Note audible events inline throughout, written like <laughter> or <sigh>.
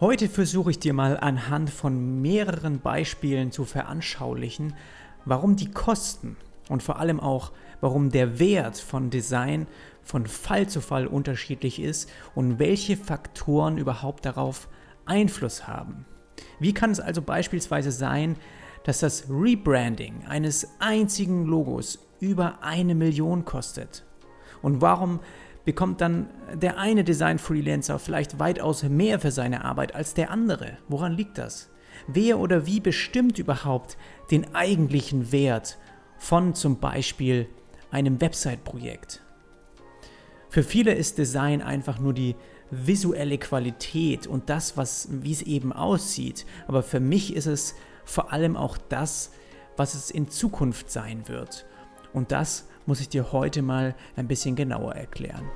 Heute versuche ich dir mal anhand von mehreren Beispielen zu veranschaulichen, warum die Kosten und vor allem auch, warum der Wert von Design von Fall zu Fall unterschiedlich ist und welche Faktoren überhaupt darauf Einfluss haben. Wie kann es also beispielsweise sein, dass das Rebranding eines einzigen Logos über eine Million kostet? Und warum bekommt dann der eine Design-Freelancer vielleicht weitaus mehr für seine Arbeit als der andere? Woran liegt das? Wer oder wie bestimmt überhaupt den eigentlichen Wert von zum Beispiel einem Website-Projekt? Für viele ist Design einfach nur die visuelle Qualität und das, was, wie es eben aussieht. Aber für mich ist es vor allem auch das, was es in Zukunft sein wird. Und das muss ich dir heute mal ein bisschen genauer erklären.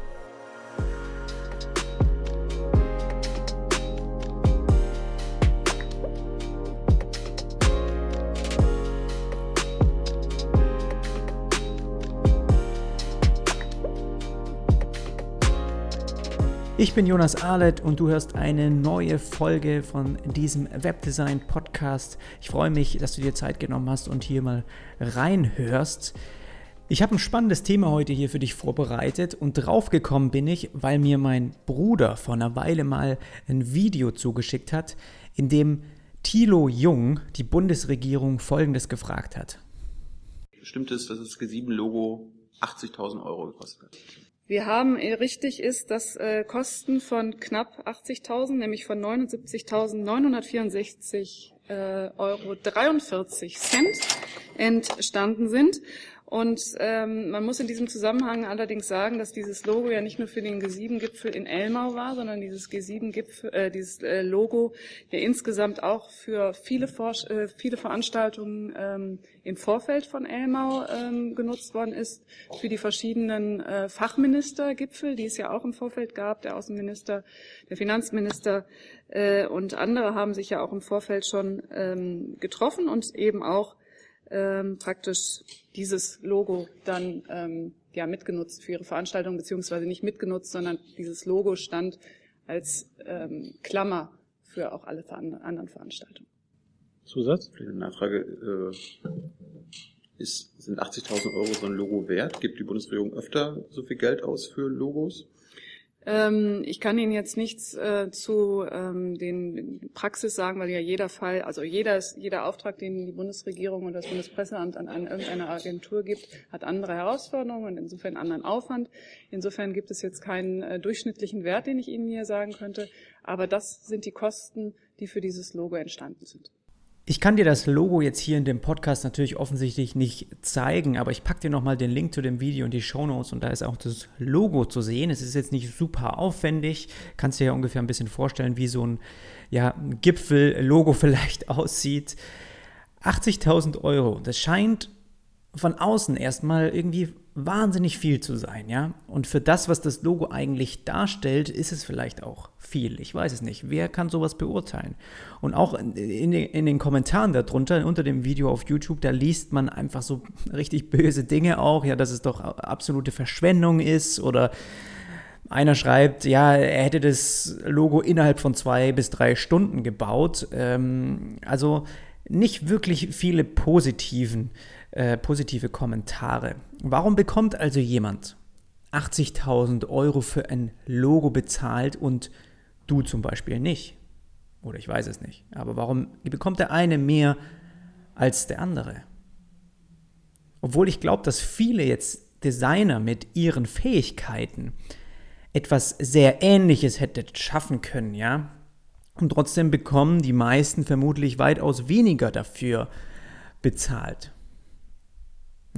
Ich bin Jonas Ahlet und du hörst eine neue Folge von diesem Webdesign Podcast. Ich freue mich, dass du dir Zeit genommen hast und hier mal reinhörst. Ich habe ein spannendes Thema heute hier für dich vorbereitet und draufgekommen bin ich, weil mir mein Bruder vor einer Weile mal ein Video zugeschickt hat, in dem Thilo Jung die Bundesregierung Folgendes gefragt hat. Stimmt es, dass das G7-Logo 80.000 Euro gekostet hat? Wir haben, äh, richtig ist, dass äh, Kosten von knapp 80.000, nämlich von 79.964 äh, Euro 43 Cent entstanden sind. Und ähm, man muss in diesem Zusammenhang allerdings sagen, dass dieses Logo ja nicht nur für den G7-Gipfel in Elmau war, sondern dieses G7-Gipfel, äh, dieses äh, Logo ja insgesamt auch für viele, Vor äh, viele Veranstaltungen ähm, im Vorfeld von Elmau ähm, genutzt worden ist, für die verschiedenen äh, Fachministergipfel, die es ja auch im Vorfeld gab. Der Außenminister, der Finanzminister äh, und andere haben sich ja auch im Vorfeld schon ähm, getroffen und eben auch ähm, praktisch dieses Logo dann ähm, ja mitgenutzt für ihre Veranstaltung, beziehungsweise nicht mitgenutzt, sondern dieses Logo stand als ähm, Klammer für auch alle anderen Veranstaltungen. Zusatz? Eine Nachfrage. Äh, ist, sind 80.000 Euro so ein Logo wert? Gibt die Bundesregierung öfter so viel Geld aus für Logos? Ähm, ich kann Ihnen jetzt nichts äh, zu ähm, den Praxis sagen, weil ja jeder Fall, also jeder, jeder Auftrag, den die Bundesregierung und das Bundespresseamt an eine, irgendeine Agentur gibt, hat andere Herausforderungen und insofern anderen Aufwand. Insofern gibt es jetzt keinen äh, durchschnittlichen Wert, den ich Ihnen hier sagen könnte. Aber das sind die Kosten, die für dieses Logo entstanden sind. Ich kann dir das Logo jetzt hier in dem Podcast natürlich offensichtlich nicht zeigen, aber ich packe dir nochmal den Link zu dem Video in die Show Notes und da ist auch das Logo zu sehen. Es ist jetzt nicht super aufwendig, kannst dir ja ungefähr ein bisschen vorstellen, wie so ein ja, Gipfel-Logo <laughs> vielleicht aussieht. 80.000 Euro, das scheint von außen erstmal irgendwie wahnsinnig viel zu sein, ja. Und für das, was das Logo eigentlich darstellt, ist es vielleicht auch viel. Ich weiß es nicht. Wer kann sowas beurteilen? Und auch in, in, in den Kommentaren darunter, unter dem Video auf YouTube, da liest man einfach so richtig böse Dinge auch, ja, dass es doch absolute Verschwendung ist oder einer schreibt, ja, er hätte das Logo innerhalb von zwei bis drei Stunden gebaut. Ähm, also nicht wirklich viele positiven äh, positive Kommentare. Warum bekommt also jemand 80.000 Euro für ein Logo bezahlt und du zum Beispiel nicht? Oder ich weiß es nicht. Aber warum bekommt der eine mehr als der andere? Obwohl ich glaube, dass viele jetzt Designer mit ihren Fähigkeiten etwas sehr Ähnliches hätten schaffen können, ja. Und trotzdem bekommen die meisten vermutlich weitaus weniger dafür bezahlt.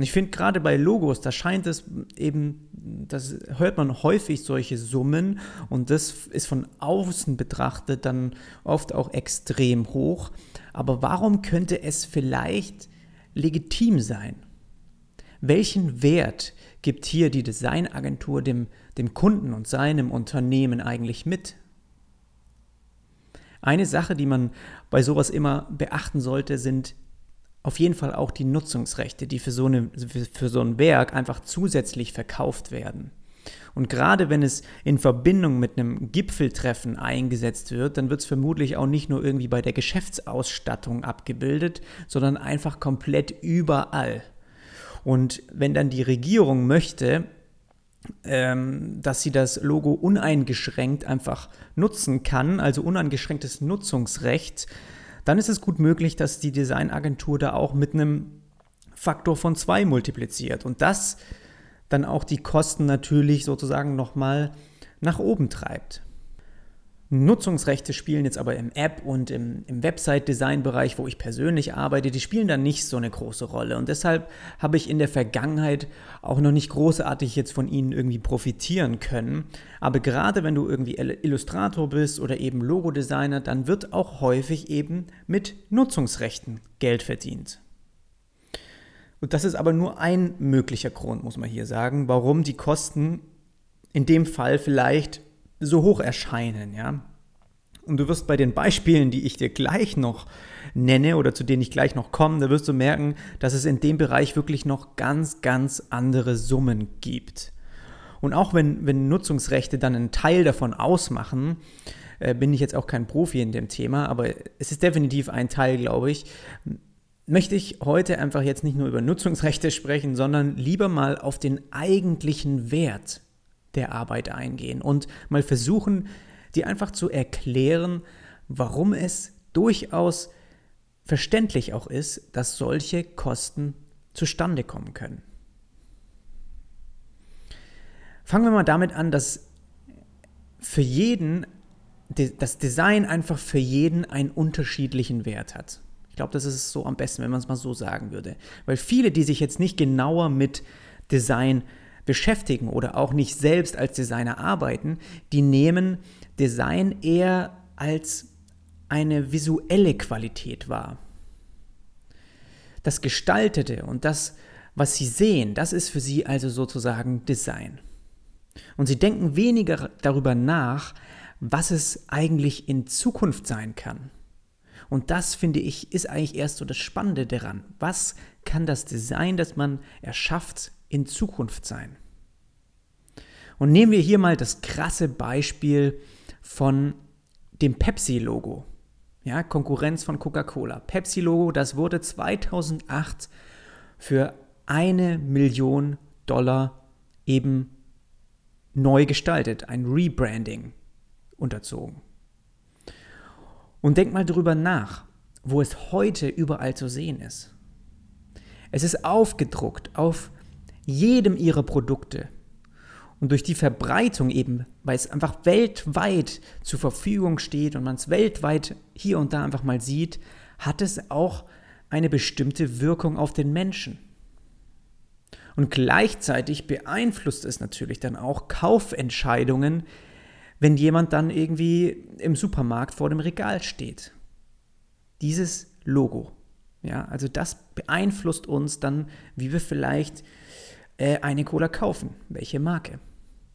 Und ich finde gerade bei Logos, da scheint es eben, das hört man häufig solche Summen und das ist von außen betrachtet dann oft auch extrem hoch. Aber warum könnte es vielleicht legitim sein? Welchen Wert gibt hier die Designagentur dem, dem Kunden und seinem Unternehmen eigentlich mit? Eine Sache, die man bei sowas immer beachten sollte, sind auf jeden Fall auch die Nutzungsrechte, die für so, eine, für so ein Werk einfach zusätzlich verkauft werden. Und gerade wenn es in Verbindung mit einem Gipfeltreffen eingesetzt wird, dann wird es vermutlich auch nicht nur irgendwie bei der Geschäftsausstattung abgebildet, sondern einfach komplett überall. Und wenn dann die Regierung möchte, ähm, dass sie das Logo uneingeschränkt einfach nutzen kann, also uneingeschränktes Nutzungsrecht, dann ist es gut möglich, dass die Designagentur da auch mit einem Faktor von 2 multipliziert. Und das dann auch die Kosten natürlich sozusagen nochmal nach oben treibt. Nutzungsrechte spielen jetzt aber im App- und im, im Website-Design-Bereich, wo ich persönlich arbeite, die spielen da nicht so eine große Rolle. Und deshalb habe ich in der Vergangenheit auch noch nicht großartig jetzt von ihnen irgendwie profitieren können. Aber gerade wenn du irgendwie Illustrator bist oder eben Logodesigner, dann wird auch häufig eben mit Nutzungsrechten Geld verdient. Und das ist aber nur ein möglicher Grund, muss man hier sagen, warum die Kosten in dem Fall vielleicht so hoch erscheinen, ja. Und du wirst bei den Beispielen, die ich dir gleich noch nenne oder zu denen ich gleich noch komme, da wirst du merken, dass es in dem Bereich wirklich noch ganz, ganz andere Summen gibt. Und auch wenn, wenn Nutzungsrechte dann einen Teil davon ausmachen, äh, bin ich jetzt auch kein Profi in dem Thema, aber es ist definitiv ein Teil, glaube ich, möchte ich heute einfach jetzt nicht nur über Nutzungsrechte sprechen, sondern lieber mal auf den eigentlichen Wert der Arbeit eingehen und mal versuchen, dir einfach zu erklären, warum es durchaus verständlich auch ist, dass solche Kosten zustande kommen können. Fangen wir mal damit an, dass für jeden das Design einfach für jeden einen unterschiedlichen Wert hat glaube, das ist so am besten, wenn man es mal so sagen würde. Weil viele, die sich jetzt nicht genauer mit Design beschäftigen oder auch nicht selbst als Designer arbeiten, die nehmen Design eher als eine visuelle Qualität wahr. Das Gestaltete und das, was sie sehen, das ist für sie also sozusagen Design. Und sie denken weniger darüber nach, was es eigentlich in Zukunft sein kann. Und das, finde ich, ist eigentlich erst so das Spannende daran. Was kann das Design, das man erschafft, in Zukunft sein? Und nehmen wir hier mal das krasse Beispiel von dem Pepsi-Logo. Ja, Konkurrenz von Coca-Cola. Pepsi-Logo, das wurde 2008 für eine Million Dollar eben neu gestaltet, ein Rebranding unterzogen. Und denk mal drüber nach, wo es heute überall zu sehen ist. Es ist aufgedruckt auf jedem ihrer Produkte. Und durch die Verbreitung eben, weil es einfach weltweit zur Verfügung steht und man es weltweit hier und da einfach mal sieht, hat es auch eine bestimmte Wirkung auf den Menschen. Und gleichzeitig beeinflusst es natürlich dann auch Kaufentscheidungen, wenn jemand dann irgendwie im Supermarkt vor dem Regal steht. Dieses Logo. Ja, also das beeinflusst uns dann, wie wir vielleicht äh, eine Cola kaufen, welche Marke.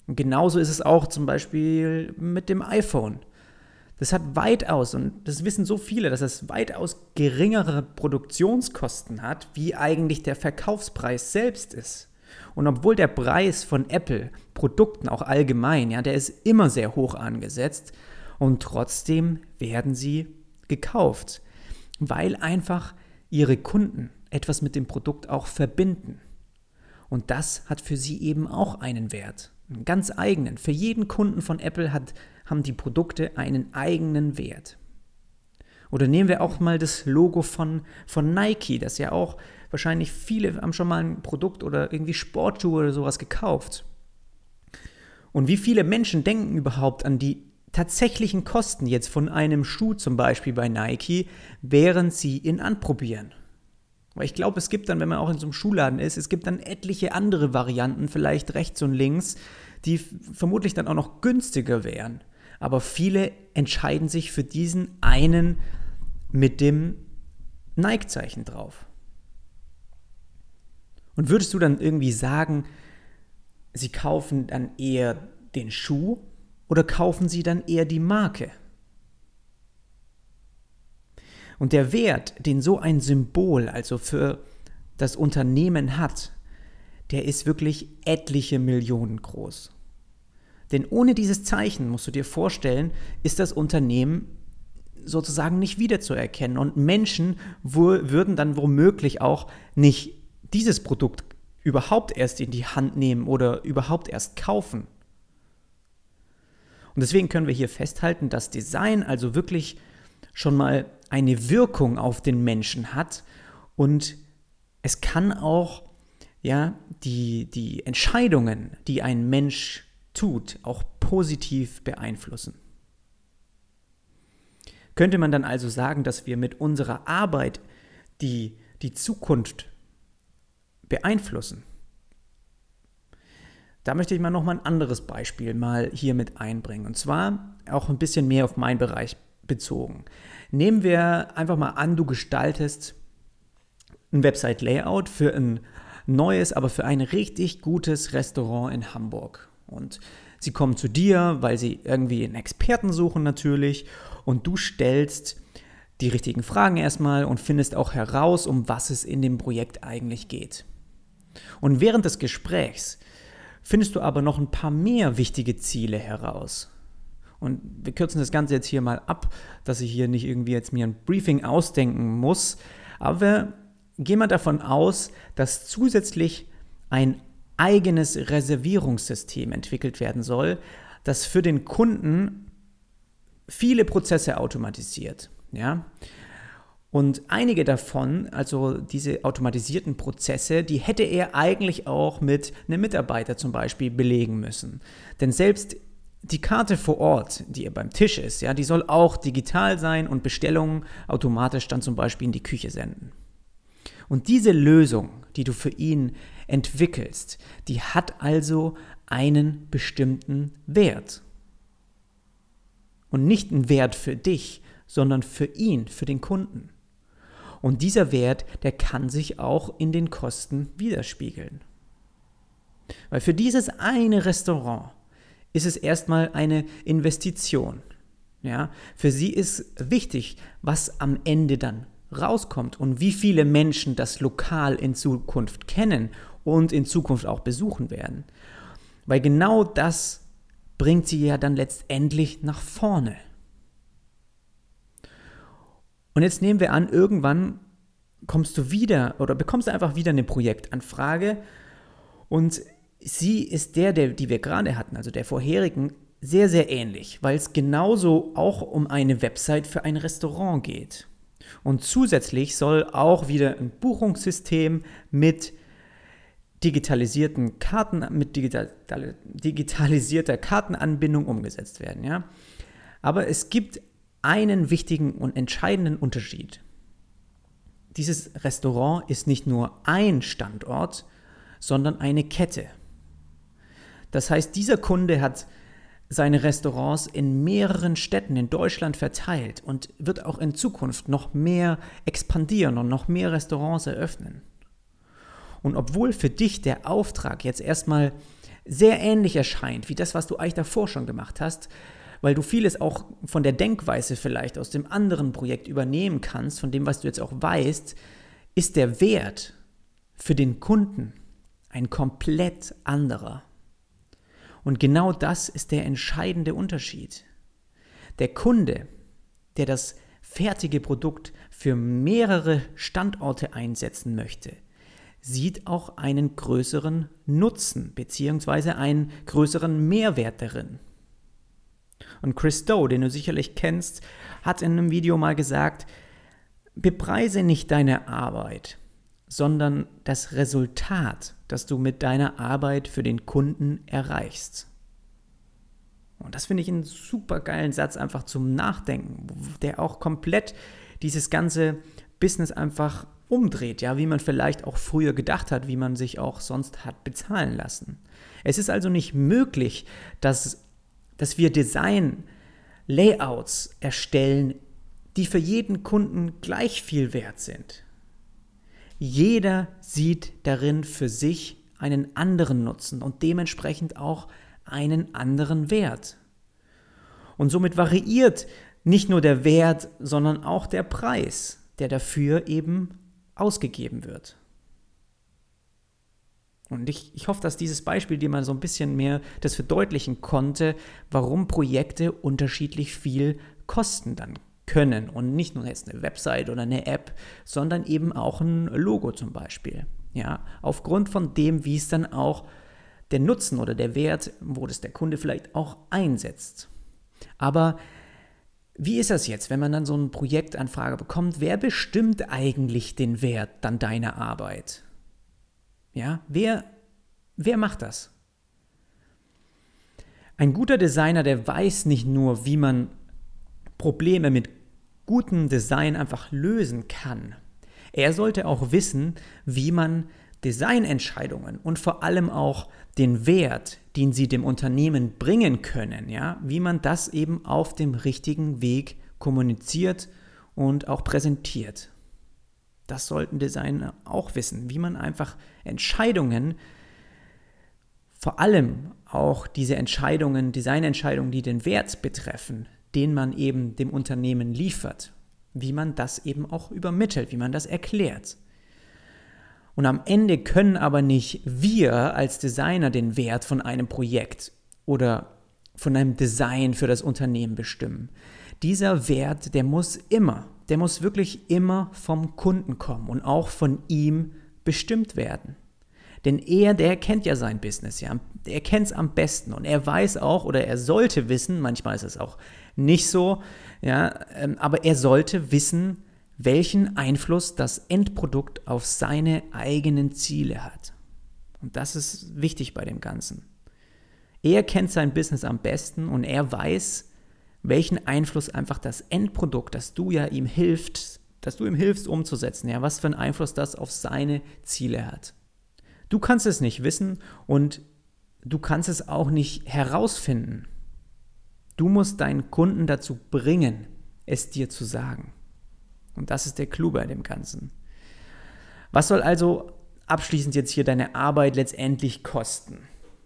Und genauso ist es auch zum Beispiel mit dem iPhone. Das hat weitaus, und das wissen so viele, dass es weitaus geringere Produktionskosten hat, wie eigentlich der Verkaufspreis selbst ist. Und obwohl der Preis von Apple, Produkten auch allgemein, ja, der ist immer sehr hoch angesetzt und trotzdem werden sie gekauft, weil einfach ihre Kunden etwas mit dem Produkt auch verbinden. Und das hat für sie eben auch einen Wert, einen ganz eigenen. Für jeden Kunden von Apple hat, haben die Produkte einen eigenen Wert. Oder nehmen wir auch mal das Logo von, von Nike, das ja auch wahrscheinlich viele haben schon mal ein Produkt oder irgendwie Sportschuhe oder sowas gekauft. Und wie viele Menschen denken überhaupt an die tatsächlichen Kosten jetzt von einem Schuh zum Beispiel bei Nike, während sie ihn anprobieren? Weil ich glaube, es gibt dann, wenn man auch in so einem Schuhladen ist, es gibt dann etliche andere Varianten, vielleicht rechts und links, die vermutlich dann auch noch günstiger wären. Aber viele entscheiden sich für diesen einen mit dem Nike-Zeichen drauf. Und würdest du dann irgendwie sagen, sie kaufen dann eher den Schuh oder kaufen sie dann eher die Marke? Und der Wert, den so ein Symbol, also für das Unternehmen hat, der ist wirklich etliche Millionen groß. Denn ohne dieses Zeichen, musst du dir vorstellen, ist das Unternehmen sozusagen nicht wiederzuerkennen. Und Menschen würden dann womöglich auch nicht dieses Produkt überhaupt erst in die Hand nehmen oder überhaupt erst kaufen. Und deswegen können wir hier festhalten, dass Design also wirklich schon mal eine Wirkung auf den Menschen hat und es kann auch ja, die, die Entscheidungen, die ein Mensch tut, auch positiv beeinflussen. Könnte man dann also sagen, dass wir mit unserer Arbeit die, die Zukunft beeinflussen? Da möchte ich mal noch mal ein anderes Beispiel mal hier mit einbringen. Und zwar auch ein bisschen mehr auf meinen Bereich bezogen. Nehmen wir einfach mal an, du gestaltest ein Website-Layout für ein neues, aber für ein richtig gutes Restaurant in Hamburg. Und sie kommen zu dir, weil sie irgendwie einen Experten suchen natürlich. Und du stellst die richtigen Fragen erstmal und findest auch heraus, um was es in dem Projekt eigentlich geht. Und während des Gesprächs findest du aber noch ein paar mehr wichtige Ziele heraus. Und wir kürzen das Ganze jetzt hier mal ab, dass ich hier nicht irgendwie jetzt mir ein Briefing ausdenken muss. Aber gehen wir davon aus, dass zusätzlich ein eigenes Reservierungssystem entwickelt werden soll, das für den Kunden viele Prozesse automatisiert. Ja? Und einige davon, also diese automatisierten Prozesse, die hätte er eigentlich auch mit einem Mitarbeiter zum Beispiel belegen müssen. Denn selbst die Karte vor Ort, die er beim Tisch ist, ja, die soll auch digital sein und Bestellungen automatisch dann zum Beispiel in die Küche senden. Und diese Lösung, die du für ihn entwickelst, die hat also einen bestimmten Wert. Und nicht einen Wert für dich, sondern für ihn, für den Kunden. Und dieser Wert, der kann sich auch in den Kosten widerspiegeln. Weil für dieses eine Restaurant ist es erstmal eine Investition. Ja, für sie ist wichtig, was am Ende dann rauskommt und wie viele Menschen das Lokal in Zukunft kennen und in Zukunft auch besuchen werden. Weil genau das bringt sie ja dann letztendlich nach vorne. Und jetzt nehmen wir an, irgendwann kommst du wieder oder bekommst du einfach wieder eine Projektanfrage und sie ist der, der die wir gerade hatten, also der vorherigen, sehr, sehr ähnlich, weil es genauso auch um eine Website für ein Restaurant geht. Und zusätzlich soll auch wieder ein Buchungssystem mit digitalisierten Karten, mit digital, digitalisierter Kartenanbindung umgesetzt werden. Ja? Aber es gibt einen wichtigen und entscheidenden Unterschied. Dieses Restaurant ist nicht nur ein Standort, sondern eine Kette. Das heißt, dieser Kunde hat seine Restaurants in mehreren Städten in Deutschland verteilt und wird auch in Zukunft noch mehr expandieren und noch mehr Restaurants eröffnen. Und obwohl für dich der Auftrag jetzt erstmal sehr ähnlich erscheint wie das, was du eigentlich davor schon gemacht hast, weil du vieles auch von der Denkweise vielleicht aus dem anderen Projekt übernehmen kannst, von dem, was du jetzt auch weißt, ist der Wert für den Kunden ein komplett anderer. Und genau das ist der entscheidende Unterschied. Der Kunde, der das fertige Produkt für mehrere Standorte einsetzen möchte, sieht auch einen größeren Nutzen bzw. einen größeren Mehrwert darin. Und Chris Doe, den du sicherlich kennst, hat in einem Video mal gesagt, bepreise nicht deine Arbeit, sondern das Resultat, das du mit deiner Arbeit für den Kunden erreichst. Und das finde ich einen super geilen Satz einfach zum Nachdenken, der auch komplett dieses ganze Business einfach umdreht, ja, wie man vielleicht auch früher gedacht hat, wie man sich auch sonst hat bezahlen lassen. Es ist also nicht möglich, dass dass wir Design-Layouts erstellen, die für jeden Kunden gleich viel wert sind. Jeder sieht darin für sich einen anderen Nutzen und dementsprechend auch einen anderen Wert. Und somit variiert nicht nur der Wert, sondern auch der Preis, der dafür eben ausgegeben wird. Und ich, ich hoffe, dass dieses Beispiel dir mal so ein bisschen mehr das verdeutlichen konnte, warum Projekte unterschiedlich viel kosten dann können. Und nicht nur jetzt eine Website oder eine App, sondern eben auch ein Logo zum Beispiel. Ja, aufgrund von dem, wie es dann auch der Nutzen oder der Wert, wo das der Kunde vielleicht auch einsetzt. Aber wie ist das jetzt, wenn man dann so eine Projektanfrage bekommt? Wer bestimmt eigentlich den Wert dann deiner Arbeit? Ja, wer, wer macht das? Ein guter Designer, der weiß nicht nur, wie man Probleme mit gutem Design einfach lösen kann. Er sollte auch wissen, wie man Designentscheidungen und vor allem auch den Wert, den sie dem Unternehmen bringen können, ja, wie man das eben auf dem richtigen Weg kommuniziert und auch präsentiert. Das sollten Designer auch wissen, wie man einfach Entscheidungen, vor allem auch diese Entscheidungen, Designentscheidungen, die den Wert betreffen, den man eben dem Unternehmen liefert, wie man das eben auch übermittelt, wie man das erklärt. Und am Ende können aber nicht wir als Designer den Wert von einem Projekt oder von einem Design für das Unternehmen bestimmen. Dieser Wert, der muss immer, der muss wirklich immer vom Kunden kommen und auch von ihm bestimmt werden. Denn er, der kennt ja sein Business, ja. Er kennt es am besten und er weiß auch oder er sollte wissen, manchmal ist es auch nicht so, ja, ähm, aber er sollte wissen, welchen Einfluss das Endprodukt auf seine eigenen Ziele hat. Und das ist wichtig bei dem Ganzen. Er kennt sein Business am besten und er weiß, welchen Einfluss einfach das Endprodukt, das du ja ihm hilfst, dass du ihm hilfst umzusetzen, ja, was für einen Einfluss das auf seine Ziele hat. Du kannst es nicht wissen und du kannst es auch nicht herausfinden. Du musst deinen Kunden dazu bringen, es dir zu sagen. Und das ist der Clou bei dem Ganzen. Was soll also abschließend jetzt hier deine Arbeit letztendlich kosten?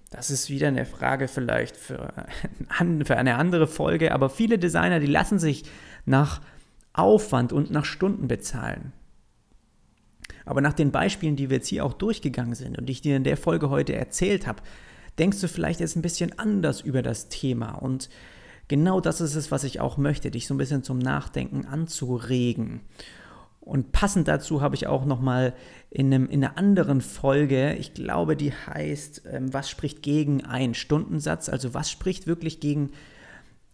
Das ist wieder eine Frage vielleicht für, eine andere Folge, aber viele Designer, die lassen sich nach Aufwand und nach Stunden bezahlen. Aber nach den Beispielen, die wir jetzt hier auch durchgegangen sind und die ich dir in der Folge heute erzählt habe, denkst du vielleicht jetzt ein bisschen anders über das Thema und genau das ist es, was ich auch möchte, dich so ein bisschen zum Nachdenken anzuregen. Und passend dazu habe ich auch nochmal in, in einer anderen Folge, ich glaube, die heißt, ähm, was spricht gegen einen Stundensatz? Also was spricht wirklich gegen,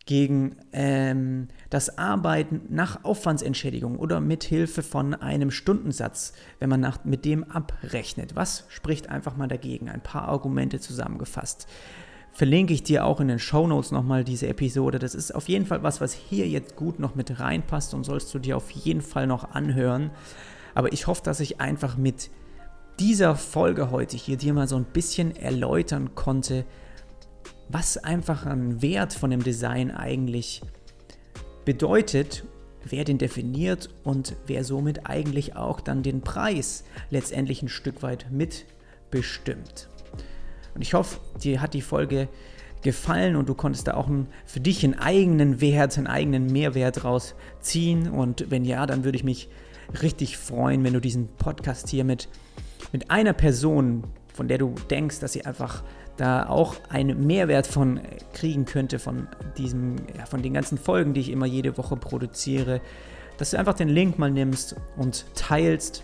gegen ähm, das Arbeiten nach Aufwandsentschädigung oder mithilfe von einem Stundensatz, wenn man nach, mit dem abrechnet? Was spricht einfach mal dagegen? Ein paar Argumente zusammengefasst verlinke ich dir auch in den Show Notes nochmal diese Episode. Das ist auf jeden Fall was, was hier jetzt gut noch mit reinpasst und sollst du dir auf jeden Fall noch anhören. Aber ich hoffe, dass ich einfach mit dieser Folge heute hier dir mal so ein bisschen erläutern konnte, was einfach ein Wert von dem Design eigentlich bedeutet, wer den definiert und wer somit eigentlich auch dann den Preis letztendlich ein Stück weit mitbestimmt. Und ich hoffe, dir hat die Folge gefallen und du konntest da auch einen, für dich einen eigenen Wert, einen eigenen Mehrwert rausziehen. Und wenn ja, dann würde ich mich richtig freuen, wenn du diesen Podcast hier mit, mit einer Person, von der du denkst, dass sie einfach da auch einen Mehrwert von kriegen könnte, von, diesem, ja, von den ganzen Folgen, die ich immer jede Woche produziere, dass du einfach den Link mal nimmst und teilst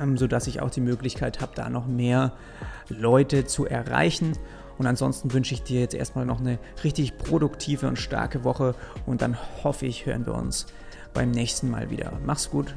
ähm, sodass ich auch die Möglichkeit habe, da noch mehr Leute zu erreichen. Und ansonsten wünsche ich dir jetzt erstmal noch eine richtig produktive und starke Woche und dann hoffe ich, hören wir uns beim nächsten Mal wieder. Mach's gut.